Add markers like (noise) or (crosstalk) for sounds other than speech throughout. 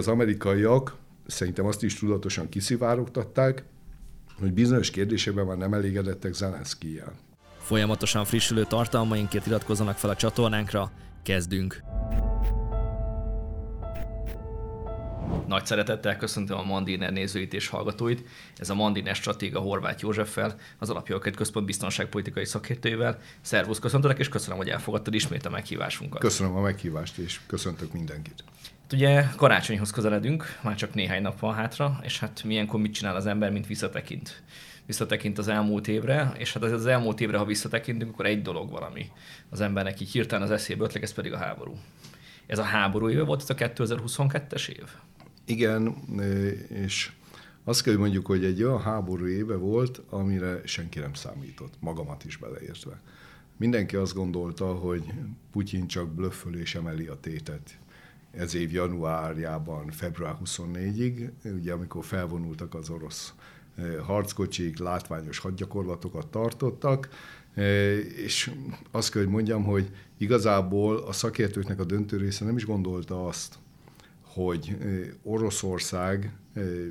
Az amerikaiak szerintem azt is tudatosan kiszivárogtatták, hogy bizonyos kérdésekben már nem elégedettek Zelenszkijel. Folyamatosan frissülő tartalmainkért iratkozzanak fel a csatornánkra, kezdünk! Nagy szeretettel köszöntöm a Mandiner nézőit és hallgatóit. Ez a Mandiner stratéga Horváth Józseffel, az Alapjogokat Központ biztonságpolitikai szakértőjével. Szervusz, köszöntelek, és köszönöm, hogy elfogadtad ismét a meghívásunkat. Köszönöm a meghívást, és köszöntök mindenkit. Ugye karácsonyhoz közeledünk, már csak néhány nap van hátra, és hát milyenkor mit csinál az ember, mint visszatekint visszatekint az elmúlt évre, és hát az elmúlt évre, ha visszatekintünk, akkor egy dolog valami az embernek így hirtelen az eszébe ötleg, ez pedig a háború. Ez a háború éve volt, ez a 2022-es év? Igen, és azt kell, hogy mondjuk, hogy egy olyan háború éve volt, amire senki nem számított, magamat is beleértve. Mindenki azt gondolta, hogy Putyin csak blöfföl és emeli a tétet ez év januárjában, február 24-ig, ugye amikor felvonultak az orosz harckocsik, látványos hadgyakorlatokat tartottak, és azt kell, hogy mondjam, hogy igazából a szakértőknek a döntő része nem is gondolta azt, hogy Oroszország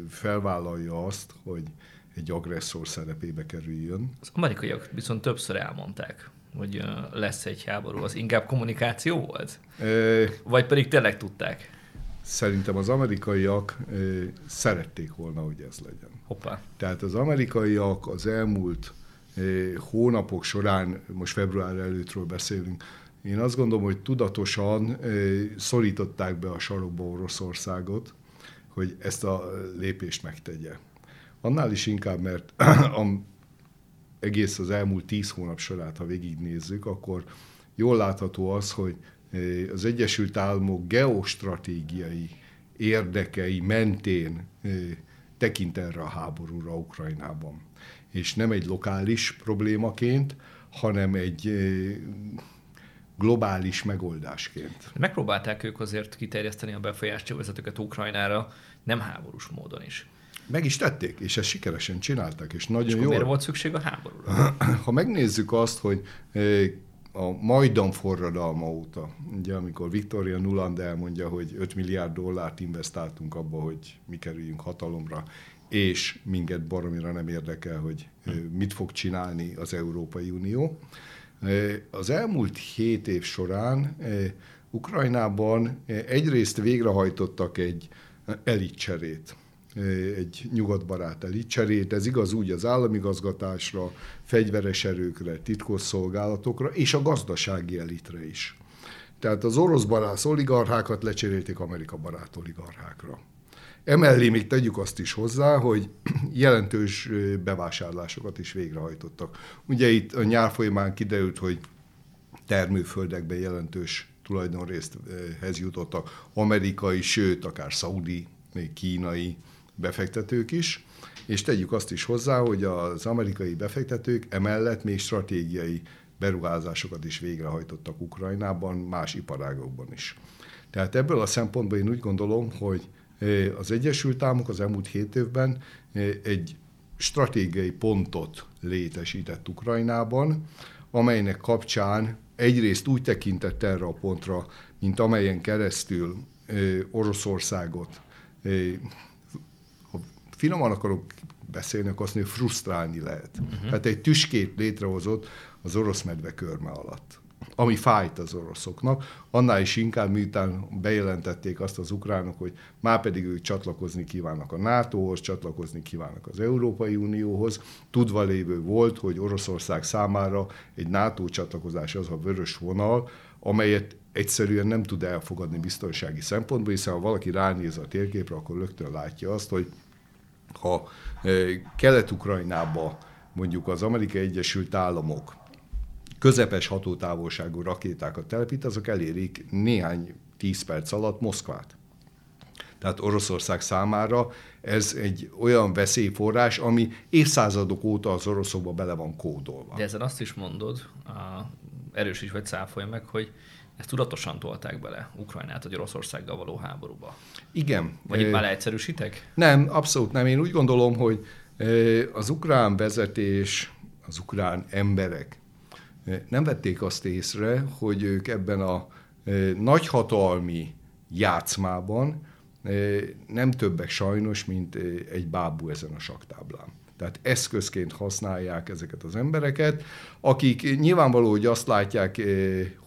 felvállalja azt, hogy egy agresszor szerepébe kerüljön. Az amerikaiak viszont többször elmondták, hogy lesz egy háború. Az inkább kommunikáció volt? E... Vagy pedig tényleg tudták? Szerintem az amerikaiak e, szerették volna, hogy ez legyen. Hoppá. Tehát az amerikaiak az elmúlt e, hónapok során, most február előttről beszélünk, én azt gondolom, hogy tudatosan szorították be a sarokba Oroszországot, hogy ezt a lépést megtegye. Annál is inkább, mert (clears throat) a, egész az elmúlt tíz hónap sorát, ha végignézzük, akkor jól látható az, hogy az Egyesült Államok geostratégiai érdekei mentén tekint erre a háborúra Ukrajnában. És nem egy lokális problémaként, hanem egy globális megoldásként. Megpróbálták ők azért kiterjeszteni a befolyáscsövezetüket Ukrajnára, nem háborús módon is. Meg is tették, és ezt sikeresen csinálták, és nagyon jó. miért volt szükség a háborúra? (clears throat) Ha megnézzük azt, hogy eh, a Majdan forradalma óta, ugye amikor Victoria Nuland elmondja, hogy 5 milliárd dollárt investáltunk abba, hogy mi kerüljünk hatalomra, és minket baromira nem érdekel, hogy eh, mit fog csinálni az Európai Unió, az elmúlt hét év során Ukrajnában egyrészt végrehajtottak egy elitcserét, egy nyugatbarát elitcserét. Ez igaz úgy az államigazgatásra, fegyveres erőkre, titkosszolgálatokra és a gazdasági elitre is. Tehát az orosz barát oligarchákat lecserélték Amerika barát oligarchákra. Emellé még tegyük azt is hozzá, hogy (clears throat) jelentős bevásárlásokat is végrehajtottak. Ugye itt a nyár folyamán kiderült, hogy termőföldekben jelentős tulajdonrészthez jutottak amerikai, sőt, akár szaudi, kínai befektetők is, és tegyük azt is hozzá, hogy az amerikai befektetők emellett még stratégiai beruházásokat is végrehajtottak Ukrajnában, más iparágokban is. Tehát ebből a szempontból én úgy gondolom, hogy az Egyesült Államok az elmúlt hét évben egy stratégiai pontot létesített Ukrajnában, amelynek kapcsán egyrészt úgy tekintett erre a pontra, mint amelyen keresztül Oroszországot, ha finoman akarok beszélni, akkor azt mondja, frusztrálni lehet. Uh-huh. Tehát egy tüskét létrehozott az orosz medve körme alatt ami fájt az oroszoknak, annál is inkább, miután bejelentették azt az ukránok, hogy már pedig ők csatlakozni kívánnak a NATO-hoz, csatlakozni kívánnak az Európai Unióhoz, tudva lévő volt, hogy Oroszország számára egy NATO csatlakozás az a vörös vonal, amelyet egyszerűen nem tud elfogadni biztonsági szempontból, hiszen ha valaki ránéz a térképre, akkor rögtön látja azt, hogy ha Kelet-Ukrajnába mondjuk az Amerikai Egyesült Államok közepes hatótávolságú rakétákat telepít, azok elérik néhány tíz perc alatt Moszkvát. Tehát Oroszország számára ez egy olyan veszélyforrás, ami évszázadok óta az oroszokba bele van kódolva. De ezen azt is mondod, a, erősíts vagy cáfolj meg, hogy ezt tudatosan tolták bele Ukrajnát, hogy Oroszországgal való háborúba. Igen. Vagy itt már leegyszerűsítek? Nem, abszolút nem. Én úgy gondolom, hogy az ukrán vezetés, az ukrán emberek nem vették azt észre, hogy ők ebben a nagyhatalmi játszmában nem többek sajnos, mint egy bábú ezen a saktáblán. Tehát eszközként használják ezeket az embereket, akik nyilvánvaló, hogy azt látják,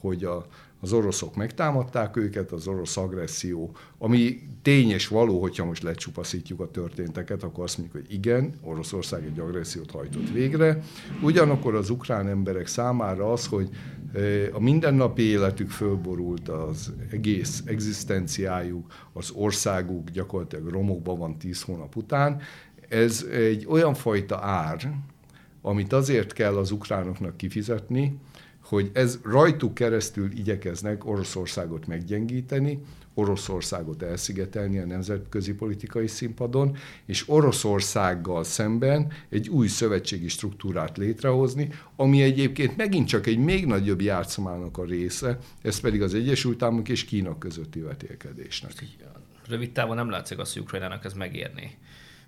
hogy a, az oroszok megtámadták őket, az orosz agresszió, ami tényes való, hogyha most lecsupaszítjuk a történteket, akkor azt mondjuk, hogy igen, Oroszország egy agressziót hajtott végre. Ugyanakkor az ukrán emberek számára az, hogy e, a mindennapi életük fölborult, az egész egzisztenciájuk, az országuk gyakorlatilag romokban van tíz hónap után, ez egy olyan fajta ár, amit azért kell az ukránoknak kifizetni, hogy ez rajtuk keresztül igyekeznek Oroszországot meggyengíteni, Oroszországot elszigetelni a nemzetközi politikai színpadon, és Oroszországgal szemben egy új szövetségi struktúrát létrehozni, ami egyébként megint csak egy még nagyobb játszmának a része, ez pedig az Egyesült Államok és Kína közötti vetélkedésnek. Rövid távon nem látszik azt, hogy Ukrajnának ez megérni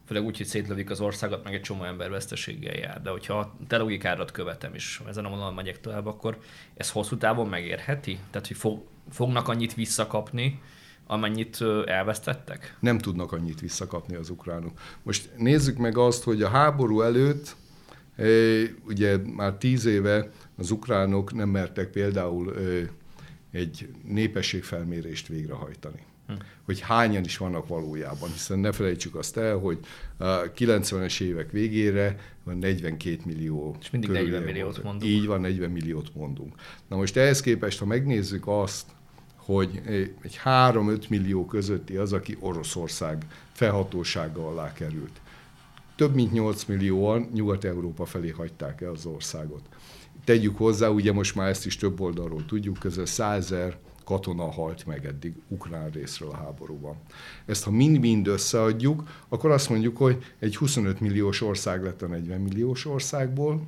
főleg úgy, hogy szétlövik az országot, meg egy csomó ember veszteséggel jár. De hogyha a te logikádat követem, és ezen a vonalon megyek tovább, akkor ez hosszú távon megérheti? Tehát, hogy fog, fognak annyit visszakapni, amennyit elvesztettek? Nem tudnak annyit visszakapni az ukránok. Most nézzük meg azt, hogy a háború előtt, ugye már tíz éve az ukránok nem mertek például egy népességfelmérést végrehajtani hogy hányan is vannak valójában, hiszen ne felejtsük azt el, hogy a 90-es évek végére van 42 millió. És mindig 40 milliót mondunk. Így van, 40 milliót mondunk. Na most ehhez képest, ha megnézzük azt, hogy egy 3-5 millió közötti az, aki Oroszország felhatósága alá került. Több mint 8 millióan Nyugat-Európa felé hagyták el az országot. Tegyük hozzá, ugye most már ezt is több oldalról tudjuk, közel 100 katona halt meg eddig ukrán részről a háborúban. Ezt ha mind-mind összeadjuk, akkor azt mondjuk, hogy egy 25 milliós ország lett a 40 milliós országból.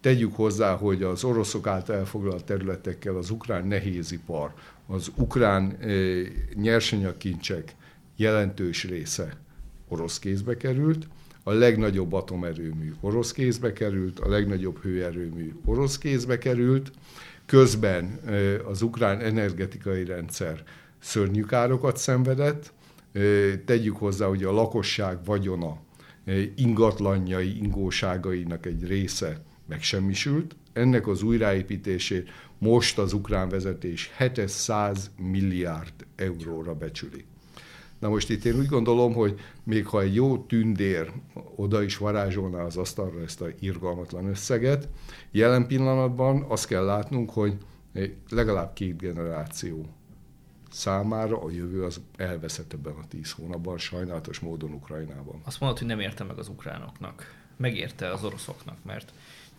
Tegyük hozzá, hogy az oroszok által elfoglalt területekkel az ukrán nehézipar, az ukrán e, nyersanyagkincsek jelentős része orosz kézbe került, a legnagyobb atomerőmű orosz kézbe került, a legnagyobb hőerőmű orosz kézbe került, Közben az ukrán energetikai rendszer szörnyű károkat szenvedett. Tegyük hozzá, hogy a lakosság vagyona, ingatlanjai, ingóságainak egy része megsemmisült. Ennek az újraépítését most az ukrán vezetés 700 milliárd euróra becsüli. Na most itt én úgy gondolom, hogy még ha egy jó tündér oda is varázsolná az asztalra ezt a irgalmatlan összeget, jelen pillanatban azt kell látnunk, hogy legalább két generáció számára a jövő az elveszett ebben a tíz hónapban, sajnálatos módon Ukrajnában. Azt mondod, hogy nem érte meg az ukránoknak. Megérte az oroszoknak, mert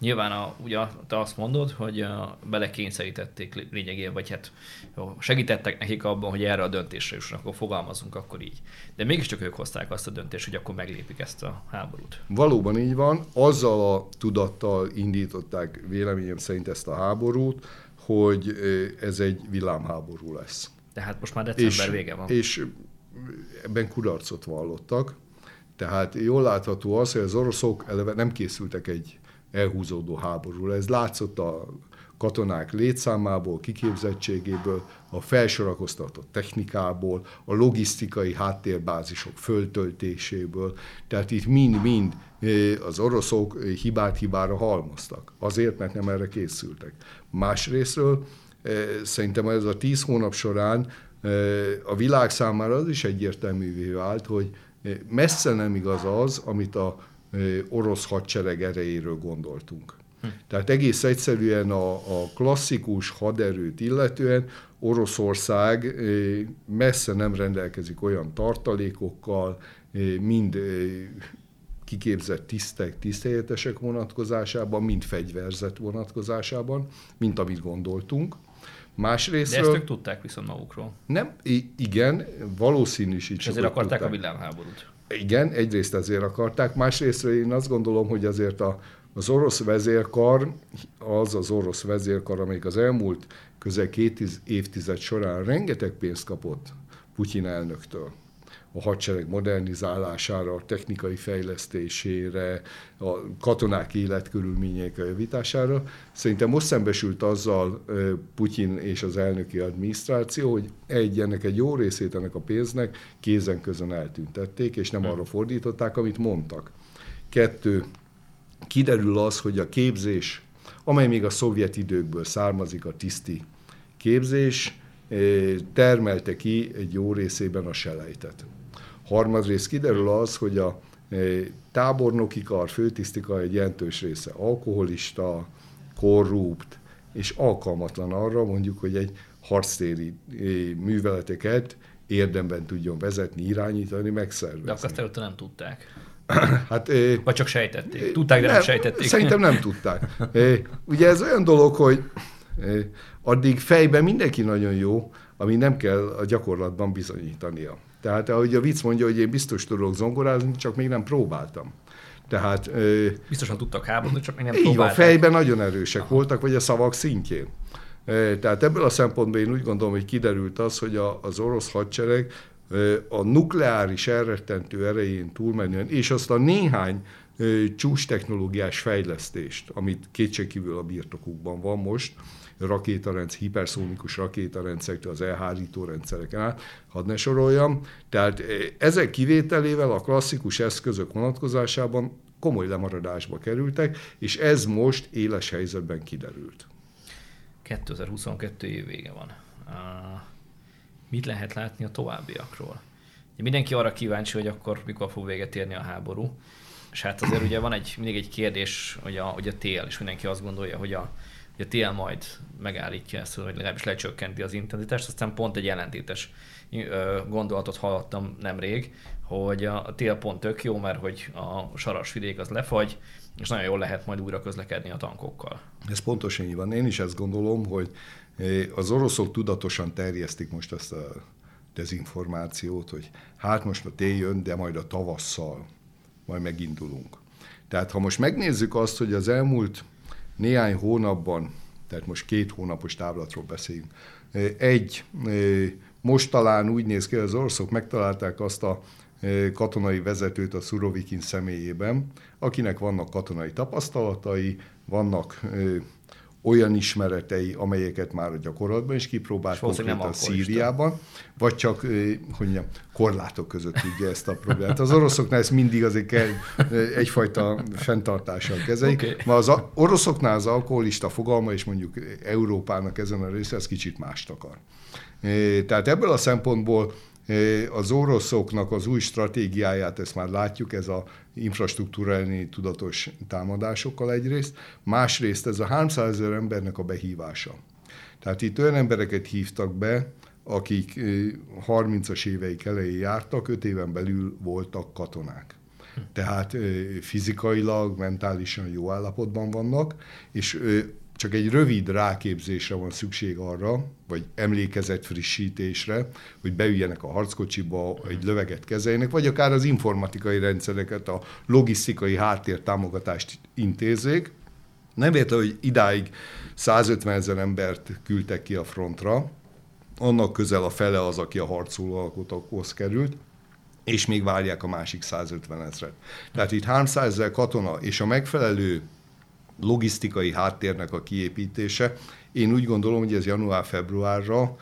Nyilván a, ugye te azt mondod, hogy belekényszerítették lényegében, vagy hát jó, segítettek nekik abban, hogy erre a döntésre jussanak, akkor fogalmazunk akkor így. De mégiscsak ők hozták azt a döntést, hogy akkor meglépik ezt a háborút. Valóban így van. Azzal a tudattal indították véleményem szerint ezt a háborút, hogy ez egy villámháború lesz. Tehát most már december és, vége van. És ebben kudarcot vallottak. Tehát jól látható az, hogy az oroszok eleve nem készültek egy elhúzódó háború. Ez látszott a katonák létszámából, kiképzettségéből, a felsorakoztatott technikából, a logisztikai háttérbázisok föltöltéséből. Tehát itt mind-mind eh, az oroszok hibát hibára halmoztak. Azért, mert nem erre készültek. Másrésztről eh, szerintem ez a tíz hónap során eh, a világ számára az is egyértelművé vált, hogy messze nem igaz az, amit a orosz hadsereg erejéről gondoltunk. Hm. Tehát egész egyszerűen a, a klasszikus haderőt illetően Oroszország messze nem rendelkezik olyan tartalékokkal, mind kiképzett tisztek, tiszteljetesek vonatkozásában, mind fegyverzet vonatkozásában, mint amit gondoltunk. Másrésztről... De ezt ők tudták viszont magukról. Nem, igen, valószínűsítsük. És ezért akarták tudták. a villámháborút. Igen, egyrészt ezért akarták, másrészt én azt gondolom, hogy azért a, az orosz vezérkar, az az orosz vezérkar, amelyik az elmúlt közel két évtized során rengeteg pénzt kapott Putyin elnöktől, a hadsereg modernizálására, a technikai fejlesztésére, a katonák életkörülmények javítására. Szerintem most szembesült azzal Putyin és az elnöki adminisztráció, hogy egy, ennek egy jó részét ennek a pénznek kézen közön eltüntették, és nem hm. arra fordították, amit mondtak. Kettő, kiderül az, hogy a képzés, amely még a szovjet időkből származik, a tiszti képzés, termelte ki egy jó részében a selejtet. Harmadrészt kiderül az, hogy a tábornoki kar, főtisztika egy jelentős része alkoholista, korrupt, és alkalmatlan arra mondjuk, hogy egy harctéri műveleteket érdemben tudjon vezetni, irányítani, megszervezni. De akkor azt nem tudták. (clears throat) Hát, Vagy csak sejtették. Tudták, de nem, nem sejtették. Szerintem nem tudták. (laughs) Ugye ez olyan dolog, hogy addig fejben mindenki nagyon jó, ami nem kell a gyakorlatban bizonyítania. Tehát ahogy a vicc mondja, hogy én biztos tudok zongorázni, csak még nem próbáltam. Tehát, Biztosan tudtak háborúzni, csak még nem így próbálták. van, fejben nagyon erősek Aha. voltak, vagy a szavak szintjén. Tehát ebből a szempontból én úgy gondolom, hogy kiderült az, hogy a, az orosz hadsereg a nukleáris elrettentő erején túlmenően, és azt a néhány csúcs technológiás fejlesztést, amit kétségkívül a birtokukban van most, rakétarendszer, hiperszónikus rakétarendszerektől az elhárító rendszereken át, hadd ne soroljam. Tehát ezek kivételével a klasszikus eszközök vonatkozásában komoly lemaradásba kerültek, és ez most éles helyzetben kiderült. 2022 év vége van. Mit lehet látni a továbbiakról? Mindenki arra kíváncsi, hogy akkor mikor fog véget érni a háború. És hát azért ugye van egy, mindig egy kérdés, hogy a, hogy a tél, és mindenki azt gondolja, hogy a, hogy a tél majd megállítja ezt, vagy legalábbis lecsökkenti az intenzitást, aztán pont egy ellentétes gondolatot hallottam nemrég, hogy a tél pont tök jó, mert hogy a saras vidék az lefagy, és nagyon jól lehet majd újra közlekedni a tankokkal. Ez pontosan így van. Én is ezt gondolom, hogy az oroszok tudatosan terjesztik most ezt a dezinformációt, hogy hát most a tél jön, de majd a tavasszal majd megindulunk. Tehát ha most megnézzük azt, hogy az elmúlt néhány hónapban, tehát most két hónapos távlatról beszélünk, egy, most talán úgy néz ki, az oroszok megtalálták azt a katonai vezetőt a Szurovikin személyében, akinek vannak katonai tapasztalatai, vannak olyan ismeretei, amelyeket már a gyakorlatban is kipróbált, konkrétan a Szíriában, vagy csak, hogy mondjam, korlátok között tudja ezt a problémát. Az oroszoknál ez mindig azért kell, egyfajta fenntartással kezelik. Okay. Ma az oroszoknál az alkoholista fogalma, és mondjuk Európának ezen a része, ez kicsit mást akar. Tehát ebből a szempontból az oroszoknak az új stratégiáját, ezt már látjuk, ez a infrastruktúra elleni tudatos támadásokkal egyrészt, másrészt ez a 300 ezer embernek a behívása. Tehát itt olyan embereket hívtak be, akik 30-as éveik elején jártak, 5 éven belül voltak katonák. Tehát fizikailag, mentálisan jó állapotban vannak, és csak egy rövid ráképzésre van szükség arra, vagy emlékezet frissítésre, hogy beüljenek a harckocsiba, egy löveget kezeljenek, vagy akár az informatikai rendszereket, a logisztikai háttér támogatást intézzék. Nem érte, hogy idáig 150 ezer embert küldtek ki a frontra, annak közel a fele az, aki a harcoló alkotokhoz került, és még várják a másik 150 ezeret. Tehát itt 300 ezer katona és a megfelelő logisztikai háttérnek a kiépítése. Én úgy gondolom, hogy ez január-februárra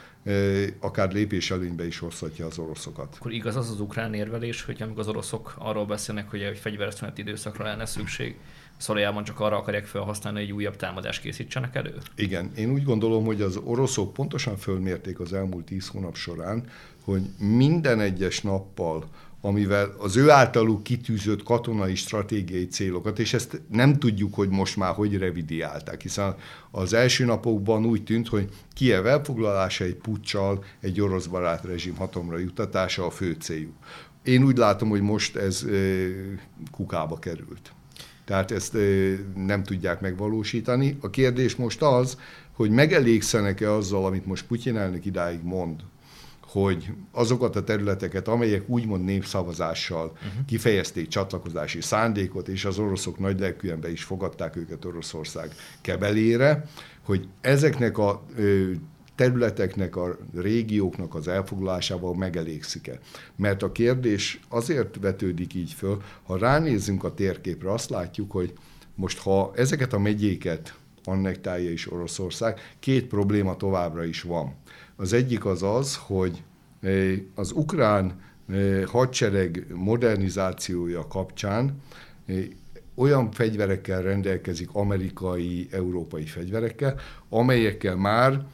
akár lépés előnybe is hozhatja az oroszokat. Akkor igaz az az ukrán érvelés, hogy amikor az oroszok arról beszélnek, hogy egy fegyverszüneti időszakra lenne szükség, Szolajában csak arra akarják felhasználni, hogy egy újabb támadást készítsenek elő? Igen, én úgy gondolom, hogy az oroszok pontosan fölmérték az elmúlt tíz hónap során, hogy minden egyes nappal, amivel az ő általuk kitűzött katonai stratégiai célokat, és ezt nem tudjuk, hogy most már hogy revidiálták, hiszen az első napokban úgy tűnt, hogy Kiev elfoglalása egy puccsal, egy orosz barát rezsim hatomra jutatása a fő céljuk. Én úgy látom, hogy most ez kukába került. Tehát ezt nem tudják megvalósítani. A kérdés most az, hogy megelégszenek-e azzal, amit most Putyin elnök idáig mond, hogy azokat a területeket, amelyek úgymond népszavazással uh-huh. kifejezték csatlakozási szándékot, és az oroszok nagy lelkűen be is fogadták őket Oroszország kebelére, hogy ezeknek a ö, területeknek, a régióknak az elfoglalásával megelégszik-e. Mert a kérdés azért vetődik így föl, ha ránézzünk a térképre, azt látjuk, hogy most ha ezeket a megyéket annektálja is Oroszország, két probléma továbbra is van. Az egyik az az, hogy eh, az ukrán eh, hadsereg modernizációja kapcsán eh, olyan fegyverekkel rendelkezik, amerikai, európai fegyverekkel, amelyekkel már,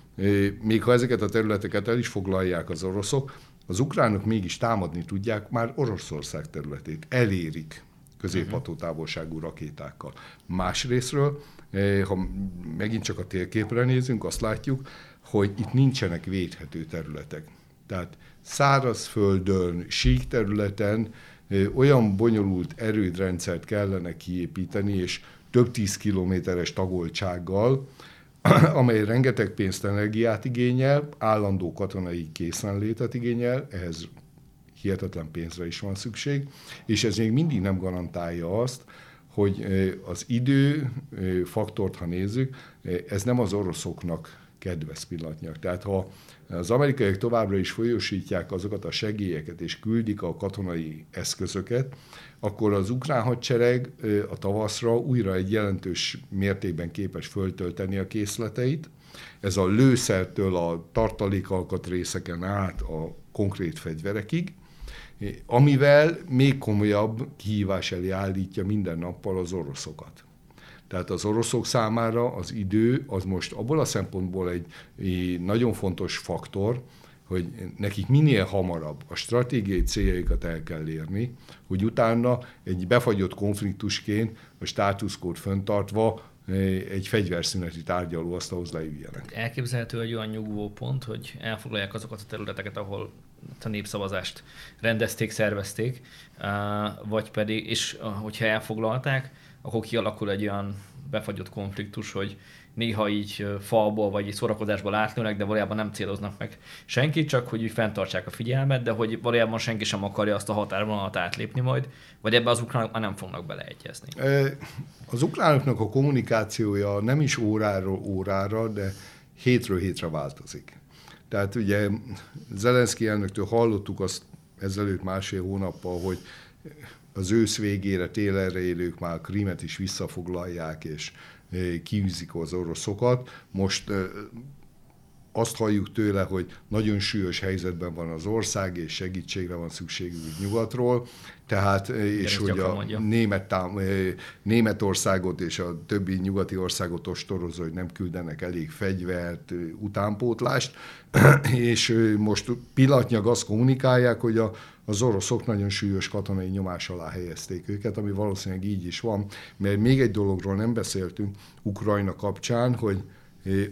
még ha ezeket a területeket el is foglalják az oroszok, az ukránok mégis támadni tudják már Oroszország területét, elérik középhatótávolságú rakétákkal. Másrésztről, ha megint csak a térképre nézünk, azt látjuk, hogy itt nincsenek védhető területek. Tehát szárazföldön, sík területen olyan bonyolult erődrendszert kellene kiépíteni, és több tíz kilométeres tagoltsággal, (clears throat) amely rengeteg pénzt, energiát igényel, állandó katonai készenlétet igényel, ehhez hihetetlen pénzre is van szükség, és ez még mindig nem garantálja azt, hogy az idő faktort, ha nézzük, ez nem az oroszoknak kedves pillanatnyiak. Tehát ha az amerikaiak továbbra is folyósítják azokat a segélyeket és küldik a katonai eszközöket, akkor az ukrán hadsereg a tavaszra újra egy jelentős mértékben képes föltölteni a készleteit. Ez a lőszertől a tartalékalkatrészeken át a konkrét fegyverekig, amivel még komolyabb kihívás elé állítja minden nappal az oroszokat. Tehát az oroszok számára az idő az most abból a szempontból egy, egy nagyon fontos faktor, hogy nekik minél hamarabb a stratégiai céljaikat el kell érni, hogy utána egy befagyott konfliktusként a státuszkód föntartva egy fegyverszüneti tárgyalóasztalhoz leüljenek. Elképzelhető egy olyan nyugvó pont, hogy elfoglalják azokat a területeket, ahol a népszavazást rendezték, szervezték, vagy pedig, és hogyha elfoglalták, akkor kialakul egy olyan befagyott konfliktus, hogy néha így falból vagy egy szórakozásból átlőnek, de valójában nem céloznak meg senkit, csak hogy úgy fenntartsák a figyelmet, de hogy valójában senki sem akarja azt a határvonalat átlépni majd, vagy ebbe az ukránok már nem fognak beleegyezni. Az ukránoknak a kommunikációja nem is óráról órára, de hétről hétre változik. Tehát ugye Zelenszky elnöktől hallottuk azt ezelőtt másfél hónappal, hogy az ősz végére, télerre élők már Krímet is visszafoglalják, és kiűzik az oroszokat. Most azt halljuk tőle, hogy nagyon súlyos helyzetben van az ország, és segítségre van szükségük nyugatról, tehát, és hogy a német tám, Németországot és a többi nyugati országot ostorozza, hogy nem küldenek elég fegyvert, utánpótlást, (clears throat) és most pillanatnyilag azt kommunikálják, hogy a, az oroszok nagyon súlyos katonai nyomás alá helyezték őket, ami valószínűleg így is van, mert még egy dologról nem beszéltünk Ukrajna kapcsán, hogy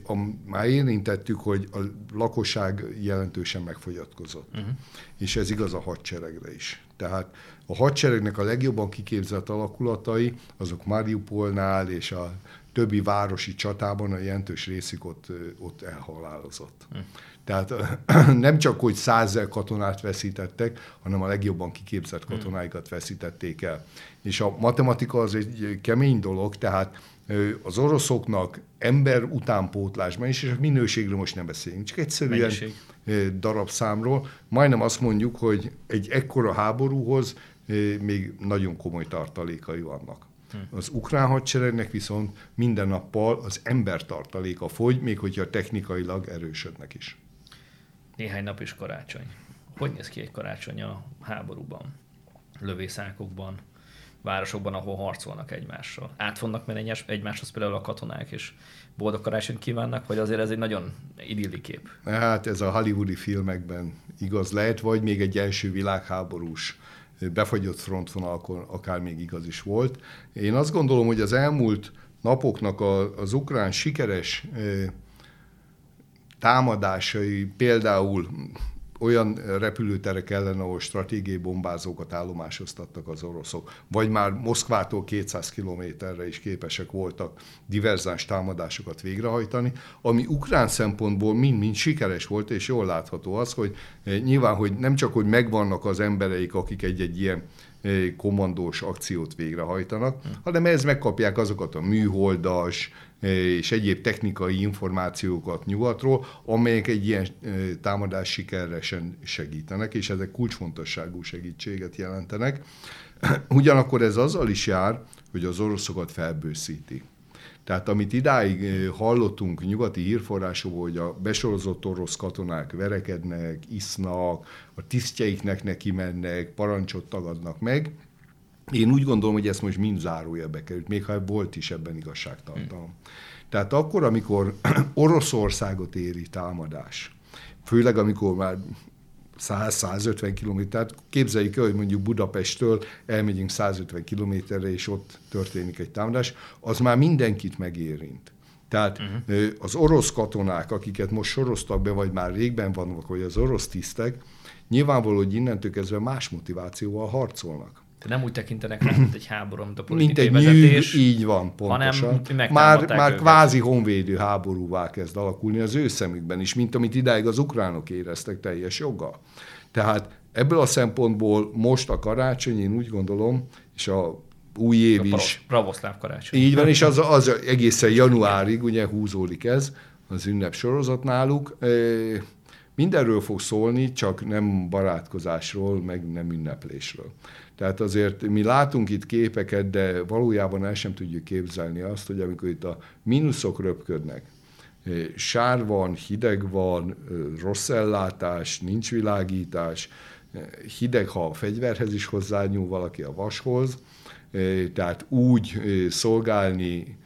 a, már érintettük, hogy a lakosság jelentősen megfogyatkozott. Uh-huh. És ez igaz a hadseregre is. Tehát a hadseregnek a legjobban kiképzett alakulatai, azok Mariupolnál és a többi városi csatában a jelentős részük ott, ott elhalálozott. Uh-huh. Tehát (clears throat) nem csak, hogy százezer katonát veszítettek, hanem a legjobban kiképzett hm. katonáikat veszítették el. És a matematika az egy kemény dolog, tehát az oroszoknak ember utánpótlásban is, és a minőségről most nem beszélünk, csak egyszerűen Mennyiség. darabszámról. Majdnem azt mondjuk, hogy egy ekkora háborúhoz még nagyon komoly tartalékai vannak. Hm. Az ukrán hadseregnek viszont minden nappal az ember tartaléka fogy, még hogyha technikailag erősödnek is. Néhány nap is karácsony. Hogy néz ki egy karácsony a háborúban, lövészákokban, városokban, ahol harcolnak egymással. Át fognak menni egymáshoz például a katonák, és boldog karácsonyt kívánnak, vagy azért ez egy nagyon idilli kép? Hát ez a hollywoodi filmekben igaz lehet, vagy még egy első világháborús befagyott frontvonalkon akár még igaz is volt. Én azt gondolom, hogy az elmúlt napoknak az ukrán sikeres támadásai, például olyan repülőterek ellen, ahol stratégiai bombázókat állomásoztattak az oroszok, vagy már Moszkvától 200 kilométerre is képesek voltak diverzáns támadásokat végrehajtani, ami ukrán szempontból mind-mind sikeres volt, és jól látható az, hogy eh, nyilván, hogy nem csak, hogy megvannak az embereik, akik egy-egy ilyen kommandós akciót végrehajtanak, hanem ez megkapják azokat a műholdas és egyéb technikai információkat nyugatról, amelyek egy ilyen támadás sikeresen segítenek, és ezek kulcsfontosságú segítséget jelentenek. (clears throat) Ugyanakkor ez azzal is jár, hogy az oroszokat felbőszíti. Tehát amit idáig hallottunk nyugati hírforrásokból, hogy a besorozott orosz katonák verekednek, isznak, a tisztjeiknek neki mennek, parancsot tagadnak meg, én úgy gondolom, hogy ezt most mind zárója bekerült, még ha volt is ebben igazságtartalom. Hmm. Tehát akkor, amikor (clears throat) Oroszországot éri támadás, főleg amikor már 100-150 kilométert. Képzeljük el, hogy mondjuk Budapesttől elmegyünk 150 kilométerre, és ott történik egy támadás, az már mindenkit megérint. Tehát uh-huh. az orosz katonák, akiket most soroztak be, vagy már régben vannak, vagy az orosz tisztek, nyilvánvaló, hogy innentől kezdve más motivációval harcolnak. De nem úgy tekintenek rá, mint egy háború, mint a politikai mint egy vezetés, nyűg, így van, pontosan. Hanem már, már kvázi honvédő háborúvá kezd alakulni az ő szemükben is, mint amit idáig az ukránok éreztek teljes joggal. Tehát ebből a szempontból most a karácsony, én úgy gondolom, és a új év a is. Pravoszláv karácsony. Így van, és az, az egészen (laughs) januárig, ugye húzódik ez, az ünnep sorozat náluk. Mindenről fog szólni, csak nem barátkozásról, meg nem ünneplésről. Tehát azért mi látunk itt képeket, de valójában el sem tudjuk képzelni azt, hogy amikor itt a mínuszok röpködnek, eh, sár van, hideg van, eh, rossz ellátás, nincs világítás, eh, hideg, ha a fegyverhez is hozzányúl valaki a vashoz, tehát úgy szolgálni,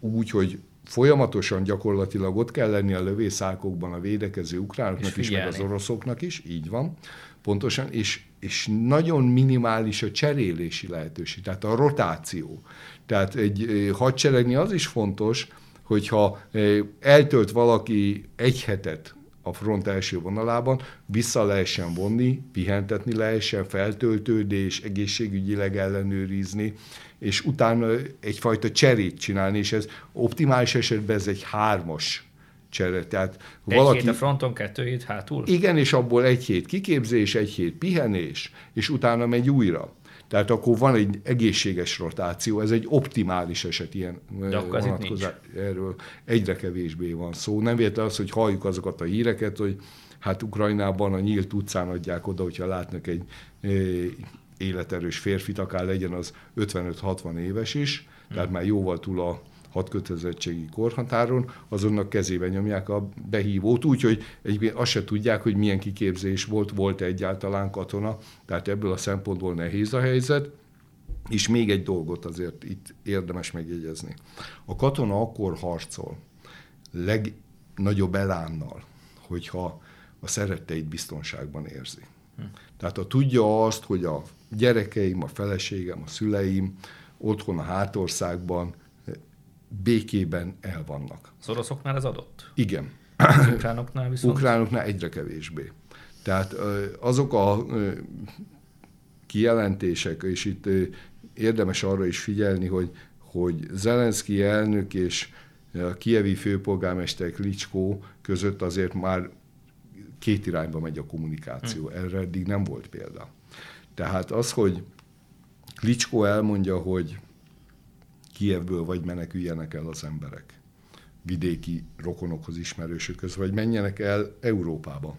úgy, hogy folyamatosan gyakorlatilag ott kell lenni a lövészákokban a védekező ukránoknak is, meg az oroszoknak is, így van, pontosan, és, és nagyon minimális a cserélési lehetőség, tehát a rotáció. Tehát egy hadseregni az is fontos, hogyha eltölt valaki egy hetet a front első vonalában, vissza lehessen vonni, pihentetni lehessen, feltöltődés, egészségügyileg ellenőrizni, és utána egyfajta cserét csinálni, és ez optimális esetben ez egy hármas csere. Tehát egy valaki, hét a fronton, kettő hét hátul? Igen, és abból egy hét kiképzés, egy hét pihenés, és utána megy újra. Tehát akkor van egy egészséges rotáció, ez egy optimális eset ilyen vonatkozás. Erről egyre kevésbé van szó. Nem véletlen az, hogy halljuk azokat a híreket, hogy hát Ukrajnában a nyílt utcán adják oda, hogyha látnak egy életerős férfit, akár legyen az 55-60 éves is, tehát hmm. már jóval túl a hadkötelezettségi korhatáron, azonnak kezébe nyomják a behívót, úgyhogy egyébként azt se tudják, hogy milyen kiképzés volt, volt-e egyáltalán katona, tehát ebből a szempontból nehéz a helyzet. És még egy dolgot azért itt érdemes megjegyezni. A katona akkor harcol legnagyobb elánnal, hogyha a szeretteit biztonságban érzi. Hm. Tehát ha tudja azt, hogy a gyerekeim, a feleségem, a szüleim otthon a hátországban békében elvannak. Az oroszoknál ez adott? Igen. Az ukránoknál viszont? Ukránoknál egyre kevésbé. Tehát azok a kijelentések, és itt érdemes arra is figyelni, hogy, hogy Zelenszky elnök és a kievi főpolgármester Klicskó között azért már két irányba megy a kommunikáció. Hmm. Erre eddig nem volt példa. Tehát az, hogy Klicskó elmondja, hogy Kievből vagy meneküljenek el az emberek vidéki rokonokhoz, ismerősökhöz, vagy menjenek el Európába.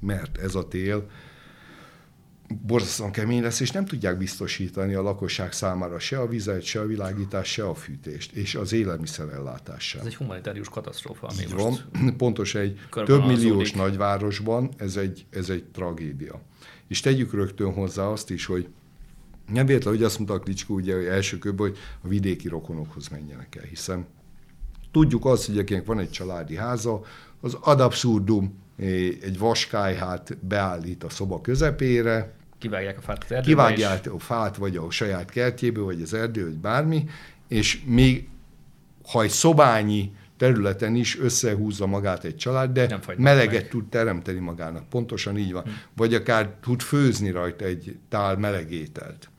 Mert ez a tél borzasztóan kemény lesz, és nem tudják biztosítani a lakosság számára se a vizet, se a világítást, se a fűtést, és az élelmiszerellátás sem. Ez egy humanitárius katasztrófa. Ami Így most van, pontos egy több milliós nagyvárosban ez egy, ez egy tragédia. És tegyük rögtön hozzá azt is, hogy nem véletlen, hogy azt mondta a Klicskó ugye hogy első körben, hogy a vidéki rokonokhoz menjenek el, hiszen tudjuk azt, hogy akinek van egy családi háza, az ad abszurdum eh, egy vaskályhát beállít a szoba közepére, kivágják a fát az erdőbe, Kivágják a fát, vagy a saját kertjéből, vagy az erdő, vagy bármi, és még ha egy szobányi területen is összehúzza magát egy család, de meleget meg. tud teremteni magának. Pontosan így van. Hm. Vagy akár tud főzni rajta egy tál melegételt.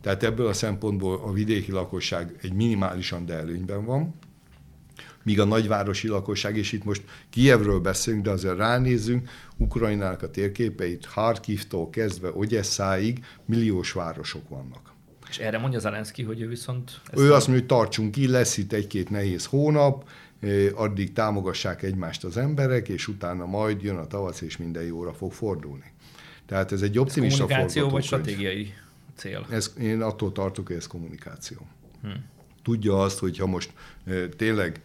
Tehát ebből a szempontból a vidéki lakosság egy minimálisan, de előnyben van. míg a nagyvárosi lakosság, és itt most Kievről beszélünk, de azért ránézünk, Ukrajnának a térképeit Harkivtól kezdve Ogyesszáig milliós városok vannak. És erre mondja Zelenszky, hogy ő viszont... Ő azt mondja, hogy tartsunk ki, lesz itt egy-két nehéz hónap, addig támogassák egymást az emberek, és utána majd jön a tavasz, és minden jóra fog fordulni. Tehát ez egy optimista ez kommunikáció vagy stratégiai cél? Ez, én attól tartok, hogy ez kommunikáció. Hm. Tudja azt, hogy ha most e, tényleg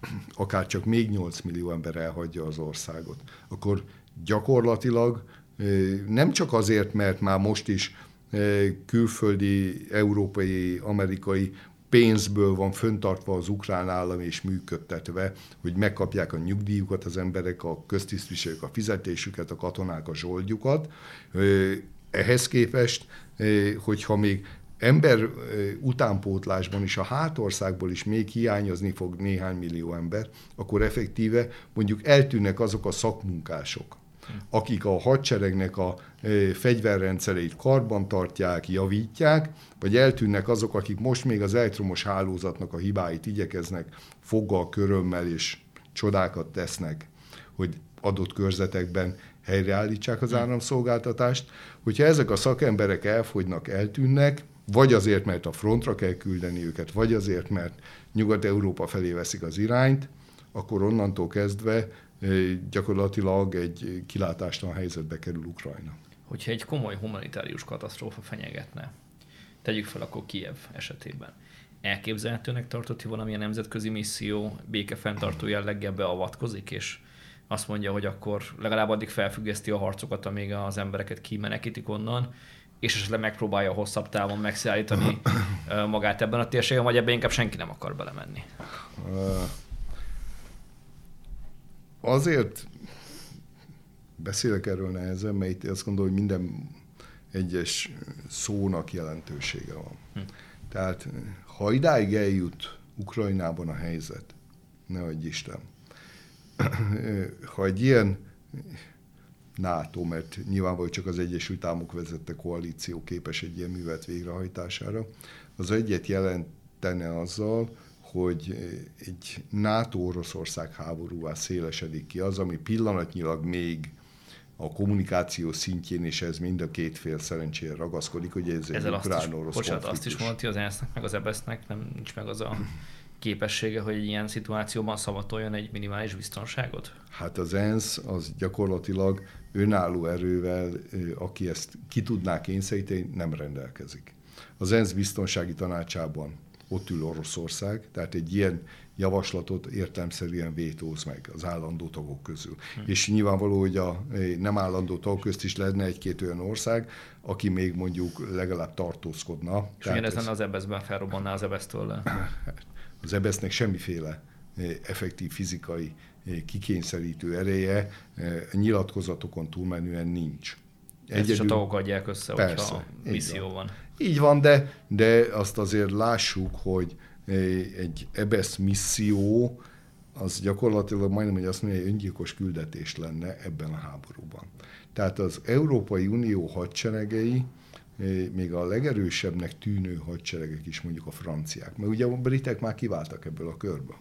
(clears throat) akár csak még 8 millió ember elhagyja az országot, akkor gyakorlatilag e, nem csak azért, mert már most is külföldi, európai, amerikai pénzből van föntartva az ukrán állam és működtetve, hogy megkapják a nyugdíjukat az emberek, a köztisztviselők a fizetésüket, a katonák a zsoldjukat. Ehhez képest, hogyha még ember utánpótlásban is a hátországból is még hiányozni fog néhány millió ember, akkor effektíve mondjuk eltűnnek azok a szakmunkások, akik a hadseregnek a fegyverrendszereit karban tartják, javítják, vagy eltűnnek azok, akik most még az elektromos hálózatnak a hibáit igyekeznek foggal, körömmel és csodákat tesznek, hogy adott körzetekben helyreállítsák az áramszolgáltatást. Hogyha ezek a szakemberek elfogynak, eltűnnek, vagy azért, mert a frontra kell küldeni őket, vagy azért, mert Nyugat-Európa felé veszik az irányt, akkor onnantól kezdve gyakorlatilag egy kilátástalan helyzetbe kerül Ukrajna. Hogyha egy komoly humanitárius katasztrófa fenyegetne, tegyük fel akkor Kiev esetében, elképzelhetőnek tartott, hogy valamilyen nemzetközi misszió békefenntartó jelleggel beavatkozik, és azt mondja, hogy akkor legalább addig felfüggeszti a harcokat, amíg az embereket kimenekítik onnan, és esetleg megpróbálja hosszabb távon megszállítani magát ebben a térségben, vagy ebben inkább senki nem akar belemenni. Azért beszélek erről nehezen, mert itt azt gondolom, hogy minden egyes szónak jelentősége van. Hm. Tehát ha idáig eljut Ukrajnában a helyzet, ne adj Isten, (clears throat) ha egy ilyen NATO, mert nyilvánvalóan csak az Egyesült Államok vezette koalíció képes egy ilyen művet végrehajtására, az egyet jelentene azzal, hogy egy NATO-Oroszország háborúvá szélesedik ki az, ami pillanatnyilag még a kommunikáció szintjén, és ez mind a két fél szerencsére ragaszkodik, hogy ez Ezzel egy ukrán-orosz Bocsánat, azt is mondta az ENSZ-nek, meg az EBS-nek, nem nincs meg az a (laughs) képessége, hogy egy ilyen szituációban szavatoljon egy minimális biztonságot? Hát az ENSZ az gyakorlatilag önálló erővel, aki ezt ki tudná kényszeríteni, nem rendelkezik. Az ENSZ biztonsági tanácsában ott ül Oroszország, tehát egy ilyen javaslatot értelmszerűen vétóz meg az állandó tagok közül. Hm. És nyilvánvaló, hogy a nem állandó tag közt is lenne egy-két olyan ország, aki még mondjuk legalább tartózkodna. És ugyanez lenne az ebeszben felrobbanná az ebesztől? (laughs) Az ebesznek semmiféle eh, effektív fizikai eh, kikényszerítő ereje eh, nyilatkozatokon túlmenően nincs. Egyedül, is a tagok adják össze, persze, hogyha misszió van. van. Így van, de, de azt azért lássuk, hogy egy EBESZ misszió az gyakorlatilag majdnem, hogy azt mondja, hogy öngyilkos küldetés lenne ebben a háborúban. Tehát az Európai Unió hadseregei, még a legerősebbnek tűnő hadseregek is, mondjuk a franciák, mert ugye a britek már kiváltak ebből a körből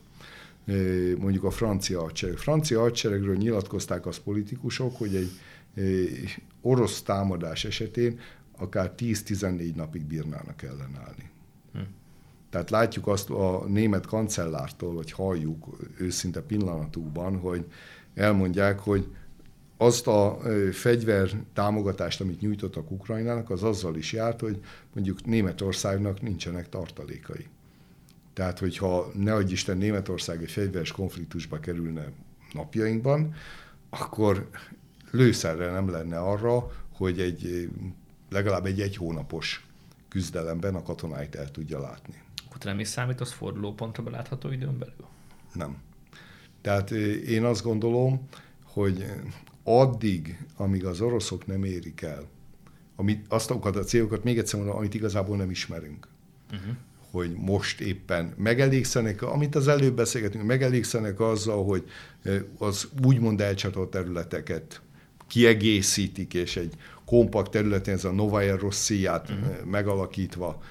mondjuk a francia hadsereg. Francia hadseregről nyilatkozták az politikusok, hogy egy orosz támadás esetén akár 10-14 napig bírnának ellenállni. Hm. Tehát látjuk azt a német kancellártól, vagy halljuk őszinte pillanatukban, hogy elmondják, hogy azt a fegyver támogatást, amit nyújtottak Ukrajnának, az azzal is járt, hogy mondjuk Németországnak nincsenek tartalékai. Tehát, hogyha ne adj Isten Németország egy fegyveres konfliktusba kerülne napjainkban, akkor lőszerre nem lenne arra, hogy egy legalább egy egy hónapos küzdelemben a katonáit el tudja látni. Akkor nem is számít az fordulópontra belátható időn belül? Nem. Tehát én azt gondolom, hogy addig, amíg az oroszok nem érik el, amit, azt a célokat, még egyszer mondom, amit igazából nem ismerünk, uh-huh. hogy most éppen megelégszenek, amit az előbb beszélgetünk, megelégszenek azzal, hogy az úgymond elcsatolt területeket kiegészítik, és egy kompakt területen ez a Novaya Rossziját uh-huh. megalakítva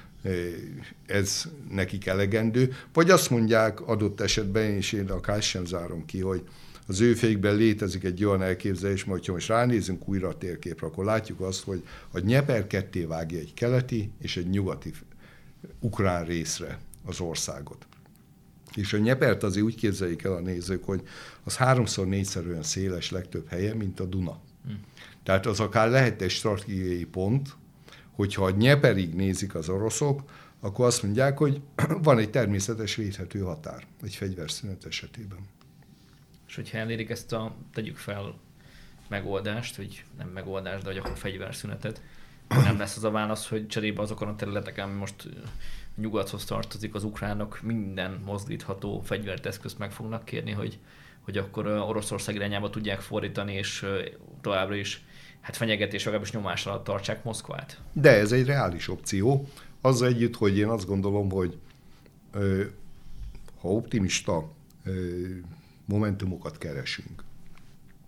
ez nekik elegendő, vagy azt mondják adott esetben, és én akár sem zárom ki, hogy az ő fékben létezik egy olyan elképzelés, hogy ha most ránézünk újra a térképre, akkor látjuk azt, hogy a Nyeper ketté vágja egy keleti és egy nyugati ukrán részre az országot. És a Nyepert azért úgy képzeljék el a nézők, hogy az háromszor, négyszer olyan széles legtöbb helye, mint a Duna. Tehát az akár lehet egy stratégiai pont, hogyha a Nyeperig nézik az oroszok, akkor azt mondják, hogy (clears throat) van egy természetes védhető határ egy fegyverszünet esetében. És hogyha elérik ezt a, tegyük fel, megoldást, vagy nem megoldást, de vagy akkor fegyverszünetet, nem lesz az a válasz, hogy cserébe azokon a területeken, ami most nyugathoz tartozik, az ukránok minden mozdítható fegyvert eszközt meg fognak kérni, hogy, hogy akkor Oroszország irányába tudják fordítani, és továbbra is hát fenyegetés, legalábbis nyomás alatt tartsák Moszkvát. De ez egy reális opció. Az együtt, hogy én azt gondolom, hogy ha optimista momentumokat keresünk,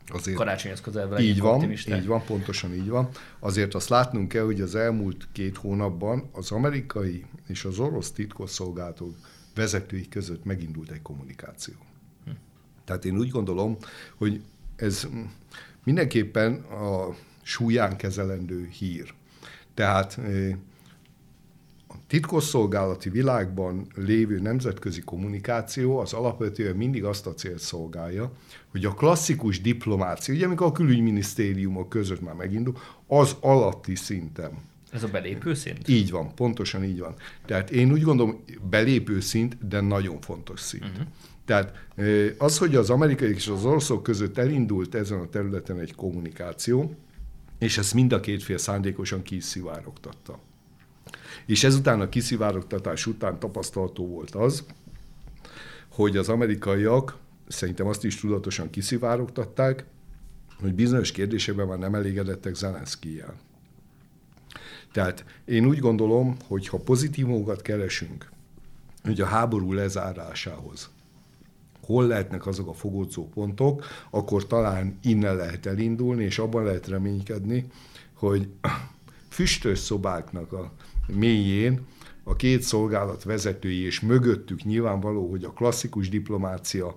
Azért Karácsonyhoz közel így van, optimista. így van, pontosan így van. Azért azt látnunk kell, hogy az elmúlt két hónapban az amerikai és az orosz titkosszolgálatok vezetői között megindult egy kommunikáció. Tehát én úgy gondolom, hogy ez mindenképpen a súlyán kezelendő hír. Tehát a titkosszolgálati világban lévő nemzetközi kommunikáció az alapvetően mindig azt a célt szolgálja, hogy a klasszikus diplomácia, ugye amikor a külügyminisztériumok között már megindul, az alatti szinten. Ez a belépő szint? Így van, pontosan így van. Tehát én úgy gondolom, belépő szint, de nagyon fontos szint. Uh-huh. Tehát az, hogy az amerikai és az oroszok között elindult ezen a területen egy kommunikáció, és ezt mind a két fél szándékosan kiszivárogtatta. És ezután a kiszivárogtatás után tapasztalható volt az, hogy az amerikaiak szerintem azt is tudatosan kiszivárogtatták, hogy bizonyos kérdésekben már nem elégedettek Zelenszkijel. Tehát én úgy gondolom, hogy ha pozitívumokat keresünk, hogy a háború lezárásához hol lehetnek azok a fogódzó pontok, akkor talán innen lehet elindulni, és abban lehet reménykedni, hogy (clears throat) füstös szobáknak a mélyén a két szolgálat vezetői, és mögöttük nyilvánvaló, hogy a klasszikus diplomácia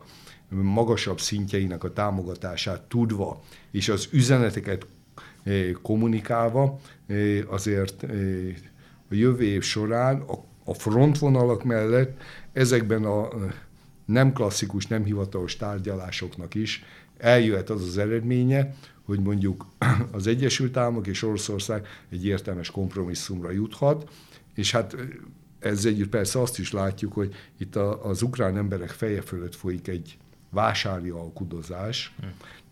magasabb szintjeinek a támogatását tudva, és az üzeneteket eh, kommunikálva, eh, azért eh, a jövő év során a frontvonalak mellett ezekben a nem klasszikus, nem hivatalos tárgyalásoknak is eljöhet az az eredménye, hogy mondjuk (clears throat) az Egyesült Államok és Oroszország egy értelmes kompromisszumra juthat, és hát ez együtt persze azt is látjuk, hogy itt a, az ukrán emberek feje fölött folyik egy vásári alkudozás,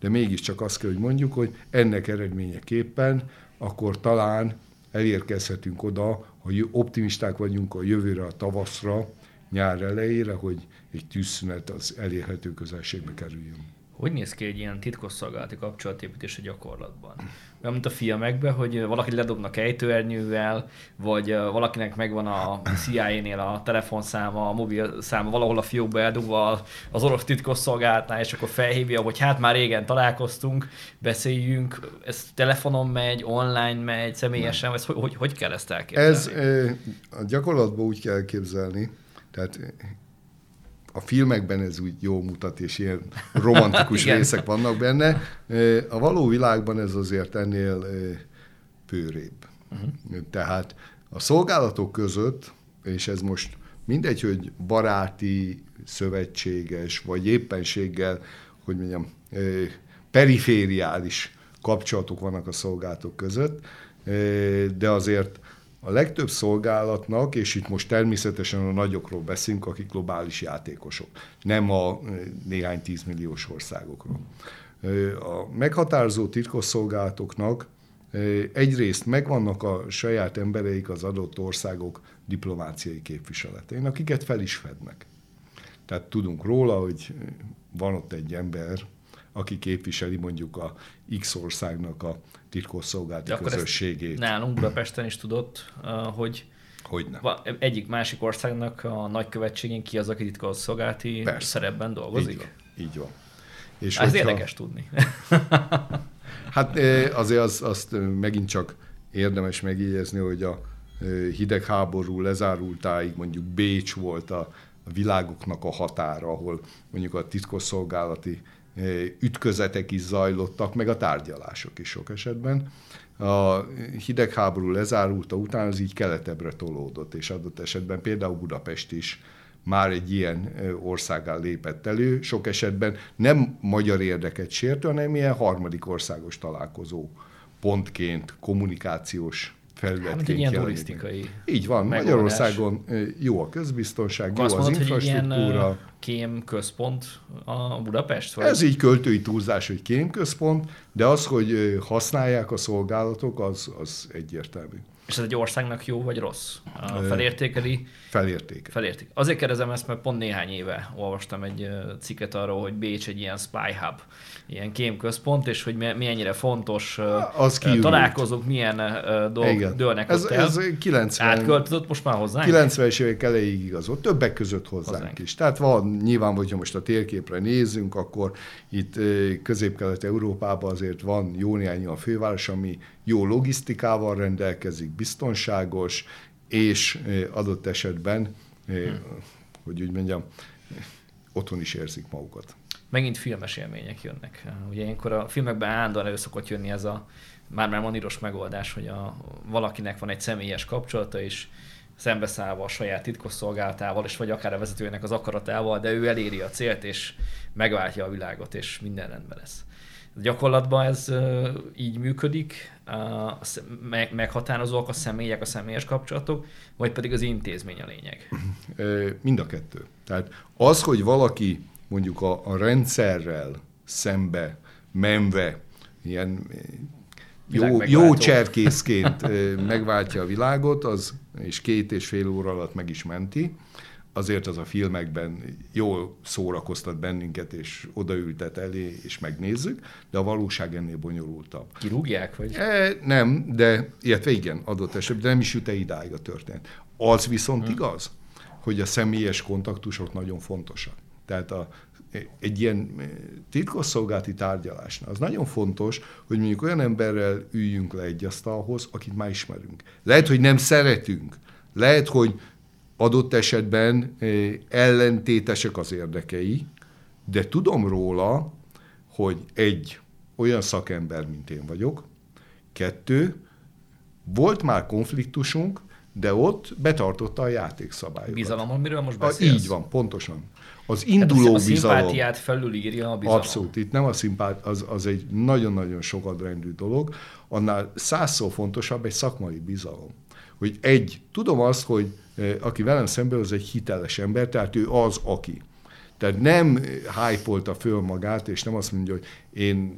de mégiscsak azt kell, hogy mondjuk, hogy ennek eredményeképpen akkor talán elérkezhetünk oda, hogy optimisták vagyunk a jövőre, a tavaszra, nyár elejére, hogy egy tűzszünet az elérhető közelségbe kerüljön. Hogy néz ki egy ilyen titkosszolgálati kapcsolatépítés a gyakorlatban? Olyan, mint a filmekben, hogy valaki ledobnak ejtőernyővel, vagy valakinek megvan a CIA-nél a telefonszáma, a mobil száma valahol a fiókba eldugva az orosz titkosszolgálatnál, és akkor felhívja, hogy hát már régen találkoztunk, beszéljünk, ez telefonon megy, online megy, személyesen, vagy hogy, hogy, hogy kell ezt elképzelni? Ez a gyakorlatban úgy kell elképzelni, tehát a filmekben ez úgy jó mutat, és ilyen romantikus (laughs) részek vannak benne. A való világban ez azért ennél pőrébb. Uh-huh. Tehát a szolgálatok között, és ez most mindegy, hogy baráti, szövetséges, vagy éppenséggel, hogy mondjam, perifériális kapcsolatok vannak a szolgálatok között, de azért a legtöbb szolgálatnak, és itt most természetesen a nagyokról beszélünk, akik globális játékosok, nem a néhány tízmilliós országokról. A meghatározó titkosszolgálatoknak egyrészt megvannak a saját embereik az adott országok diplomáciai képviseletén, akiket fel is fednek. Tehát tudunk róla, hogy van ott egy ember, aki képviseli mondjuk a X országnak a titkosszolgálati közösségét. Nálunk Budapesten is tudott, hogy Hogyne. egyik másik országnak a nagykövetségén ki az, aki titkosszolgálati szerepben dolgozik. Így van. Így van. És Ez hogyha... érdekes tudni. (laughs) hát azért az, azt megint csak érdemes megjegyezni, hogy a hidegháború lezárultáig mondjuk Bécs volt a, a világoknak a határa, ahol mondjuk a titkosszolgálati ütközetek is zajlottak, meg a tárgyalások is sok esetben. A hidegháború lezárulta után az így keletebbre tolódott, és adott esetben például Budapest is már egy ilyen országá lépett elő, sok esetben nem magyar érdeket sértő, hanem ilyen harmadik országos találkozó pontként, kommunikációs felületként hát, jelenik. Így van, megoldás. Magyarországon jó a közbiztonság, Akkor jó az mondod, infrastruktúra. Hogy kém központ a Budapest? Vagy? Ez így költői túlzás, hogy kém központ, de az, hogy használják a szolgálatok, az, az egyértelmű. És ez egy országnak jó vagy rossz? Felértékeli? Felérték. Felérték. Azért kérdezem ezt, mert pont néhány éve olvastam egy cikket arról, hogy Bécs egy ilyen spy hub, ilyen kémközpont, és hogy milyennyire fontos az találkozók, milyen dolgok Igen. dőlnek ez, ott el. Ez 90, Átköltözött most már hozzánk? 90-es évek elejéig igaz volt, többek között hozzánk, hozzánk is. Tehát van, nyilván, hogyha most a térképre nézzünk, akkor itt közép-kelet-európában azért van jó néhány a főváros, ami jó logisztikával rendelkezik, biztonságos, és adott esetben, hmm. hogy úgy mondjam, otthon is érzik magukat. Megint filmes élmények jönnek. Ugye ilyenkor a filmekben állandóan elő szokott jönni ez a már-már maníros megoldás, hogy a, valakinek van egy személyes kapcsolata, és szembeszállva a saját titkosszolgálatával, és vagy akár a vezetőjének az akaratával, de ő eléri a célt, és megváltja a világot, és minden rendben lesz. Gyakorlatban ez így működik, meghatározóak a személyek, a személyes kapcsolatok, vagy pedig az intézmény a lényeg? Mind a kettő. Tehát az, hogy valaki mondjuk a, a rendszerrel szembe menve, ilyen jó, jó cserkészként megváltja a világot, az, és két és fél óra alatt meg is menti, azért az a filmekben jól szórakoztat bennünket, és odaültet elé, és megnézzük, de a valóság ennél bonyolultabb. Kirúgják, vagy? E, nem, de illetve igen, adott esetben, de nem is jut -e idáig a történet. Az viszont hmm. igaz, hogy a személyes kontaktusok nagyon fontosak. Tehát a, egy ilyen titkosszolgálati tárgyalásnál az nagyon fontos, hogy mondjuk olyan emberrel üljünk le egy asztalhoz, akit már ismerünk. Lehet, hogy nem szeretünk, lehet, hogy adott esetben eh, ellentétesek az érdekei, de tudom róla, hogy egy, olyan szakember, mint én vagyok, kettő, volt már konfliktusunk, de ott betartotta a játékszabályokat. Bizalom, amiről most beszélsz? A, így van, pontosan. Az induló a, a bizalom. A szimpátiát felülírja a bizalom. Abszolút, itt nem a szimpát, az, az egy nagyon-nagyon sokadrandű dolog. Annál százszor fontosabb egy szakmai bizalom. Hogy egy, tudom azt, hogy aki velem szemben, az egy hiteles ember, tehát ő az, aki. Tehát nem hype föl magát, és nem azt mondja, hogy én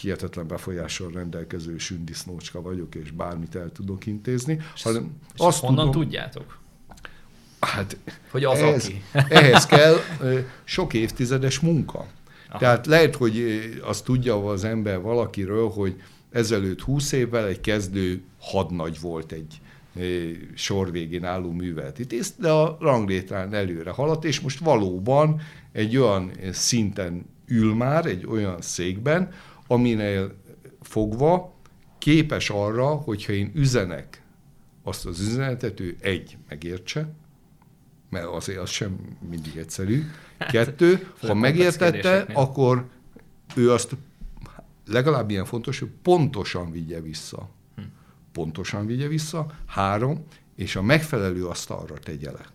hihetetlen befolyással rendelkező sündisznócska vagyok, és bármit el tudok intézni, és hanem és azt honnan tudom, tudjátok? Hát, hogy az ehhez, aki. (laughs) ehhez kell sok évtizedes munka. Aha. Tehát lehet, hogy azt tudja az ember valakiről, hogy ezelőtt húsz évvel egy kezdő hadnagy volt egy sor végén álló műveleti tiszt, de a ranglétrán előre haladt, és most valóban egy olyan szinten ül már, egy olyan székben, aminél fogva képes arra, hogyha én üzenek azt az üzenetet, ő egy, megértse, mert azért az sem mindig egyszerű. Hát, Kettő, ha megértette, akkor ő azt legalább ilyen fontos, hogy pontosan vigye vissza pontosan vigye vissza, három, és a megfelelő asztalra tegye le.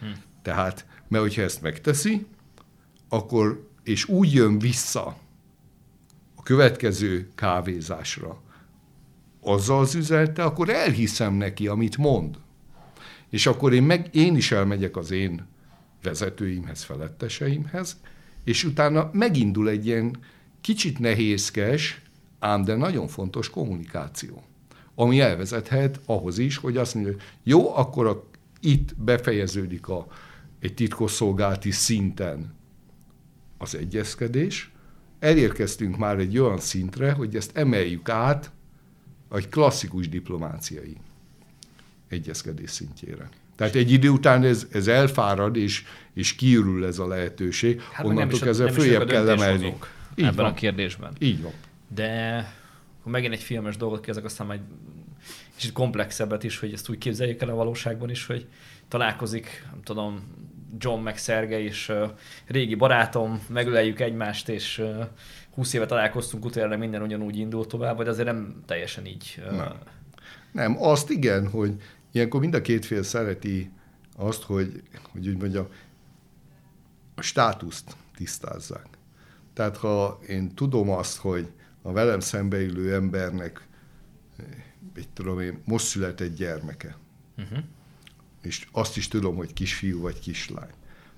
Hm. Tehát, mert hogyha ezt megteszi, akkor, és úgy jön vissza a következő kávézásra, azzal az üzenete, akkor elhiszem neki, amit mond. És akkor én, meg, én is elmegyek az én vezetőimhez, feletteseimhez, és utána megindul egy ilyen kicsit nehézkes, ám de nagyon fontos kommunikáció ami elvezethet ahhoz is, hogy azt mondja, hogy jó, akkor a, itt befejeződik a, egy titkosszolgálati szinten az egyezkedés, elérkeztünk már egy olyan szintre, hogy ezt emeljük át egy klasszikus diplomáciai egyezkedés szintjére. Tehát egy idő után ez, ez elfárad, és, és kiürül ez a lehetőség, hát onnantól kezdve följebb kell emelni. Ebben van. a kérdésben. Így van. De akkor megint egy filmes dolgot kezdek, aztán majd kicsit komplexebbet is, hogy ezt úgy képzeljük el a valóságban is, hogy találkozik, nem tudom, John meg Szerge és uh, régi barátom, megöleljük egymást, és uh, 20 éve találkoztunk utána, minden ugyanúgy indul tovább, vagy azért nem teljesen így. Uh... Nem. nem, azt igen, hogy ilyenkor mind a két fél szereti azt, hogy, hogy úgy mondjam, a státuszt tisztázzák. Tehát ha én tudom azt, hogy a velem szembeülő embernek, mit tudom én, most született gyermeke, uh-huh. és azt is tudom, hogy kisfiú vagy kislány,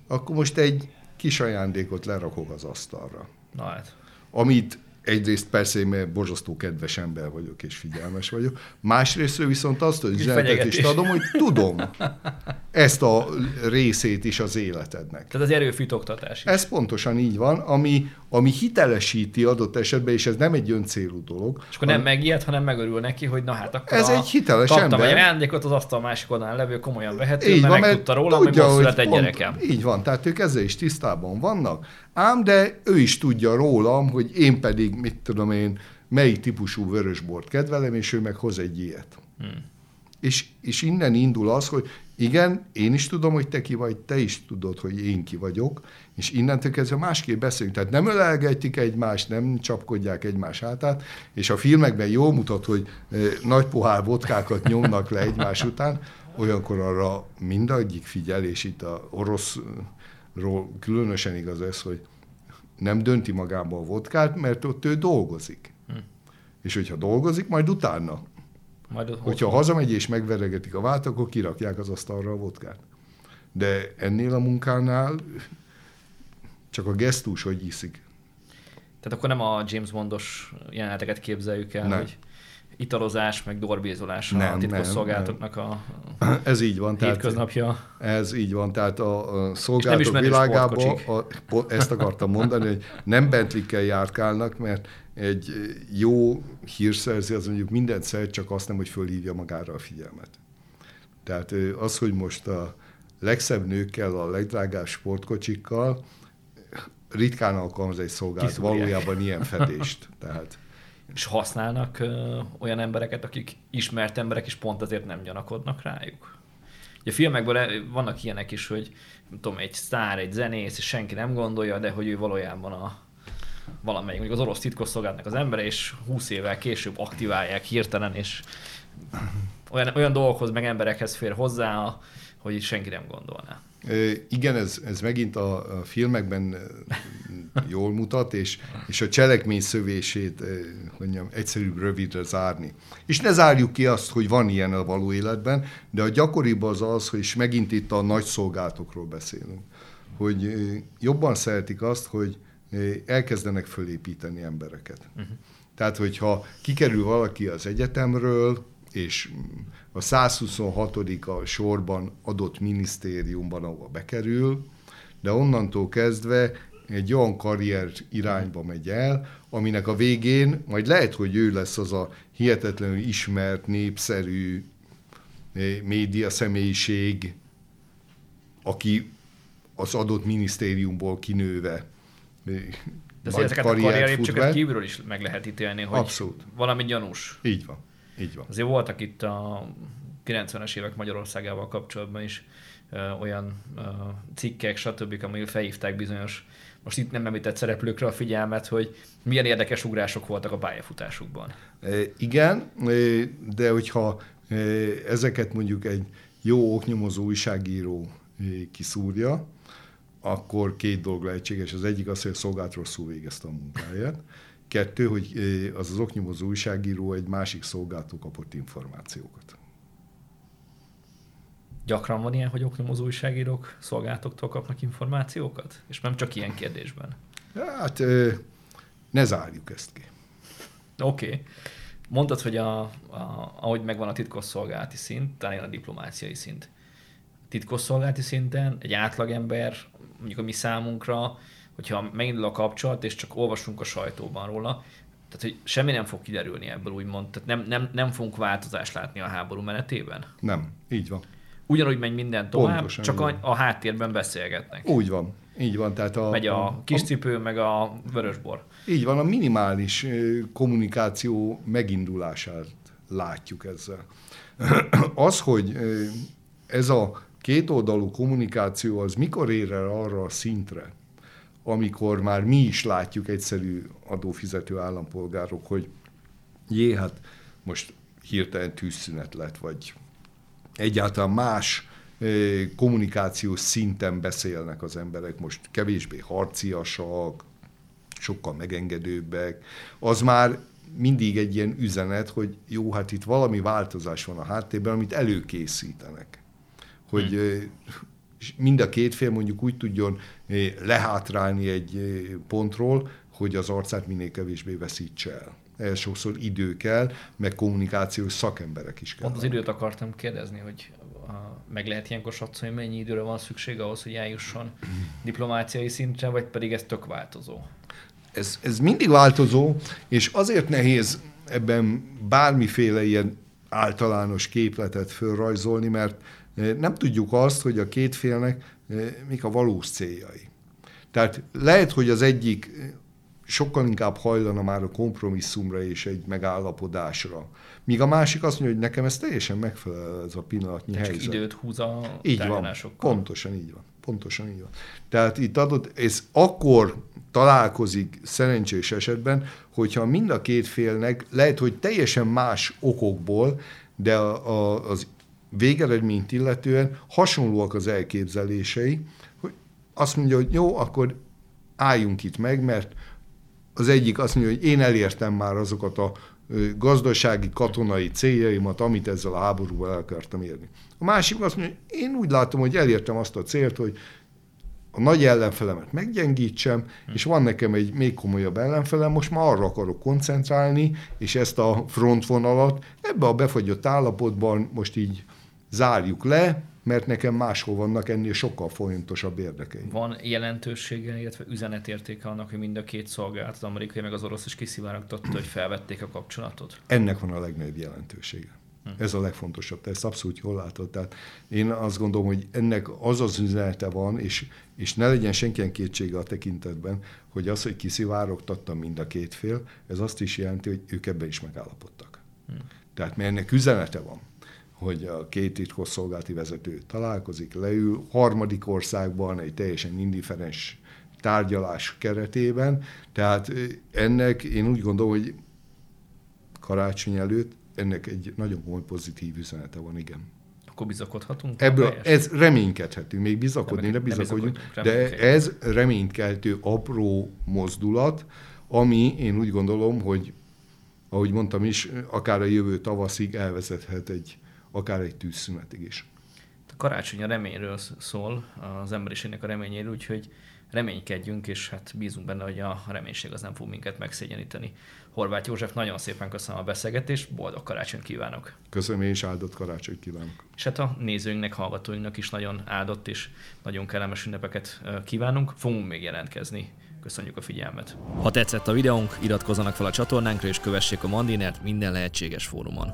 akkor most egy kis ajándékot lerakok az asztalra. Na hát. Amit egyrészt persze én borzasztó kedves ember vagyok és figyelmes vagyok, másrészt viszont azt hogy üzenetet is adom, hogy tudom ezt a részét is az életednek. Tehát az erőfitoktatás. Ez pontosan így van, ami, ami hitelesíti adott esetben, és ez nem egy öncélú dolog. És akkor nem megijed, hanem megörül neki, hogy na hát akkor Ez a, egy hiteles kaptam ember. egy ajándékot, az asztal másik oldalán levő komolyan vehető, így mert van, megtudta róla, hogy most született gyerekem. Így van, tehát ők ezzel is tisztában vannak, ám de ő is tudja rólam, hogy én pedig, mit tudom én, melyik típusú vörösbort kedvelem, és ő meg hoz egy ilyet. Hmm. És, és innen indul az, hogy igen, én is tudom, hogy te ki vagy, te is tudod, hogy én ki vagyok, és innentől kezdve másképp beszélünk. Tehát nem ölelgetik egymást, nem csapkodják egymás hátát, és a filmekben jól mutat, hogy nagy pohár vodkákat nyomnak le egymás után, olyankor arra mindegyik figyel, és itt a oroszról különösen igaz ez, hogy nem dönti magába a vodkát, mert ott ő dolgozik. Hm. És hogyha dolgozik, majd utána. Majd hogyha hazamegy és megveregetik a vált, akkor kirakják az asztalra a vodkát. De ennél a munkánál csak a gesztus, hogy iszik. Tehát akkor nem a James Bondos jeleneteket képzeljük el, nem. hogy italozás, meg dorbézolás nem, a titkosszolgálatoknak (clears throat) a Ez így van. Hétköznapja. Tehát, ez így van. Tehát a, a szolgálatok világában a, ezt akartam mondani, hogy nem Bentley-kel járkálnak, mert egy jó hírszerző az mondjuk mindent szeret, csak azt nem, hogy fölhívja magára a figyelmet. Tehát az, hogy most a legszebb nőkkel, a legdrágább sportkocsikkal, ritkán alkalmaz egy szolgálat valójában ilyen fedést. Tehát és használnak ö, olyan embereket, akik ismert emberek, és pont azért nem gyanakodnak rájuk. Ugye a filmekben vannak ilyenek is, hogy nem tudom, egy sztár, egy zenész, és senki nem gondolja, de hogy ő valójában a valamelyik, mondjuk az orosz titkosszolgálatnak az embere, és 20 évvel később aktiválják hirtelen, és olyan, olyan dolgokhoz, meg emberekhez fér hozzá, hogy senki nem gondolná. Igen, ez, ez megint a, a filmekben jól mutat, és, és a cselekmény szövését mondjam, egyszerűbb rövidre zárni. És ne zárjuk ki azt, hogy van ilyen a való életben, de a gyakoribb az az, hogy megint itt a nagy szolgáltokról beszélünk, hogy jobban szeretik azt, hogy elkezdenek fölépíteni embereket. Uh-huh. Tehát, hogyha kikerül valaki az egyetemről, és a 126. a sorban adott minisztériumban, ahova bekerül, de onnantól kezdve egy olyan karrier irányba megy el, aminek a végén majd lehet, hogy ő lesz az a hihetetlenül ismert, népszerű média személyiség, aki az adott minisztériumból kinőve de ezeket a karrierépcsőket kívülről is meg lehet ítélni, hogy Abszolút. valami gyanús. Így van. Így van. Azért voltak itt a 90-es évek Magyarországával kapcsolatban is ö, olyan ö, cikkek, stb., amik felhívták bizonyos, most itt nem említett szereplőkre a figyelmet, hogy milyen érdekes ugrások voltak a pályafutásukban. E, igen, de hogyha ezeket mondjuk egy jó oknyomozó újságíró kiszúrja, akkor két dolog lehetséges. Az egyik az, hogy a szolgált rosszul végezte a munkáját, Kettő, hogy az az oknyomozó újságíró egy másik szolgáltó kapott információkat. Gyakran van ilyen, hogy oknyomozó újságírók szolgáltoktól kapnak információkat? És nem csak ilyen kérdésben? Hát ne zárjuk ezt ki. Oké. Okay. Mondtad, hogy a, a, ahogy megvan a titkosszolgálati szint, talán a diplomáciai szint. Titkosszolgálati szinten egy átlagember, mondjuk a mi számunkra, hogyha megindul a kapcsolat, és csak olvasunk a sajtóban róla, tehát, hogy semmi nem fog kiderülni ebből, úgymond. Tehát nem, nem, nem fogunk változást látni a háború menetében? Nem, így van. Ugyanúgy megy minden tovább, Pontosan, csak a, a háttérben beszélgetnek. Úgy van, így van. Tehát a, Megy a, a kiscipő, a, meg a vörösbor. Így van, a minimális kommunikáció megindulását látjuk ezzel. (clears throat) Az, hogy ez a kétoldalú kommunikáció az mikor ér el arra a szintre, amikor már mi is látjuk egyszerű adófizető állampolgárok, hogy jé, hát most hirtelen tűzszünet lett, vagy egyáltalán más kommunikációs szinten beszélnek az emberek, most kevésbé harciasak, sokkal megengedőbbek, az már mindig egy ilyen üzenet, hogy jó, hát itt valami változás van a háttérben, amit előkészítenek. Hogy hmm. mind a két fél mondjuk úgy tudjon lehátrálni egy pontról, hogy az arcát minél kevésbé veszítse el. Ehhez sokszor idő kell, meg kommunikációs szakemberek is kell. Pont az időt akartam kérdezni, hogy meg lehet ilyenkor satszolni, mennyi időre van szükség ahhoz, hogy eljusson (clears throat) diplomáciai szintre, vagy pedig ez tök változó? Ez, ez mindig változó, és azért nehéz ebben bármiféle ilyen általános képletet fölrajzolni, mert nem tudjuk azt, hogy a két félnek mik a valós céljai. Tehát lehet, hogy az egyik sokkal inkább hajlana már a kompromisszumra és egy megállapodásra. Míg a másik azt mondja, hogy nekem ez teljesen megfelel ez a pillanatnyi Csak helyzet. időt húz a Így van, pontosan így van. Pontosan így van. Tehát itt adott, ez akkor találkozik szerencsés esetben, hogyha mind a két félnek lehet, hogy teljesen más okokból, de a, a, az végeredményt illetően hasonlóak az elképzelései, hogy azt mondja, hogy jó, akkor álljunk itt meg, mert az egyik azt mondja, hogy én elértem már azokat a gazdasági, katonai céljaimat, amit ezzel a háborúval el akartam érni. A másik azt mondja, hogy én úgy látom, hogy elértem azt a célt, hogy a nagy ellenfelemet meggyengítsem, hm. és van nekem egy még komolyabb ellenfelem, most már arra akarok koncentrálni, és ezt a frontvonalat ebbe a befagyott állapotban most így zárjuk le, mert nekem máshol vannak ennél sokkal fontosabb érdekei. Van jelentősége, illetve üzenetértéke annak, hogy mind a két szolgálat, az amerikai meg az orosz is kiszivárogtatta, hogy felvették a kapcsolatot? Ennek van a legnagyobb jelentősége. Hm. Ez a legfontosabb, te ezt abszolút jól látod. Tehát én azt gondolom, hogy ennek az az üzenete van, és, és ne legyen senkinek kétsége a tekintetben, hogy az, hogy kiszivárogtatta mind a két fél, ez azt is jelenti, hogy ők ebben is megállapodtak. Hm. Tehát mert ennek üzenete van hogy a két titkosszolgálati vezető találkozik, leül harmadik országban egy teljesen indiferens tárgyalás keretében. Tehát ennek én úgy gondolom, hogy karácsony előtt ennek egy nagyon komoly pozitív üzenete van, igen. Akkor bizakodhatunk? Ebből ez reménykedhetünk, még bizakodni, de bizakodjunk, de ez reménykeltő apró mozdulat, ami én úgy gondolom, hogy ahogy mondtam is, akár a jövő tavaszig elvezethet egy akár egy tűzszünetig is. A karácsony a reményről szól, az emberiségnek a reményéről, úgyhogy reménykedjünk, és hát bízunk benne, hogy a reménység az nem fog minket megszégyeníteni. Horváth József, nagyon szépen köszönöm a beszélgetést, boldog karácsonyt kívánok! Köszönöm, én is áldott karácsonyt kívánok! És hát a nézőinknek, hallgatóinknak is nagyon áldott és nagyon kellemes ünnepeket kívánunk. Fogunk még jelentkezni. Köszönjük a figyelmet! Ha tetszett a videónk, iratkozzanak fel a csatornánkra és kövessék a Mandinert minden lehetséges fórumon.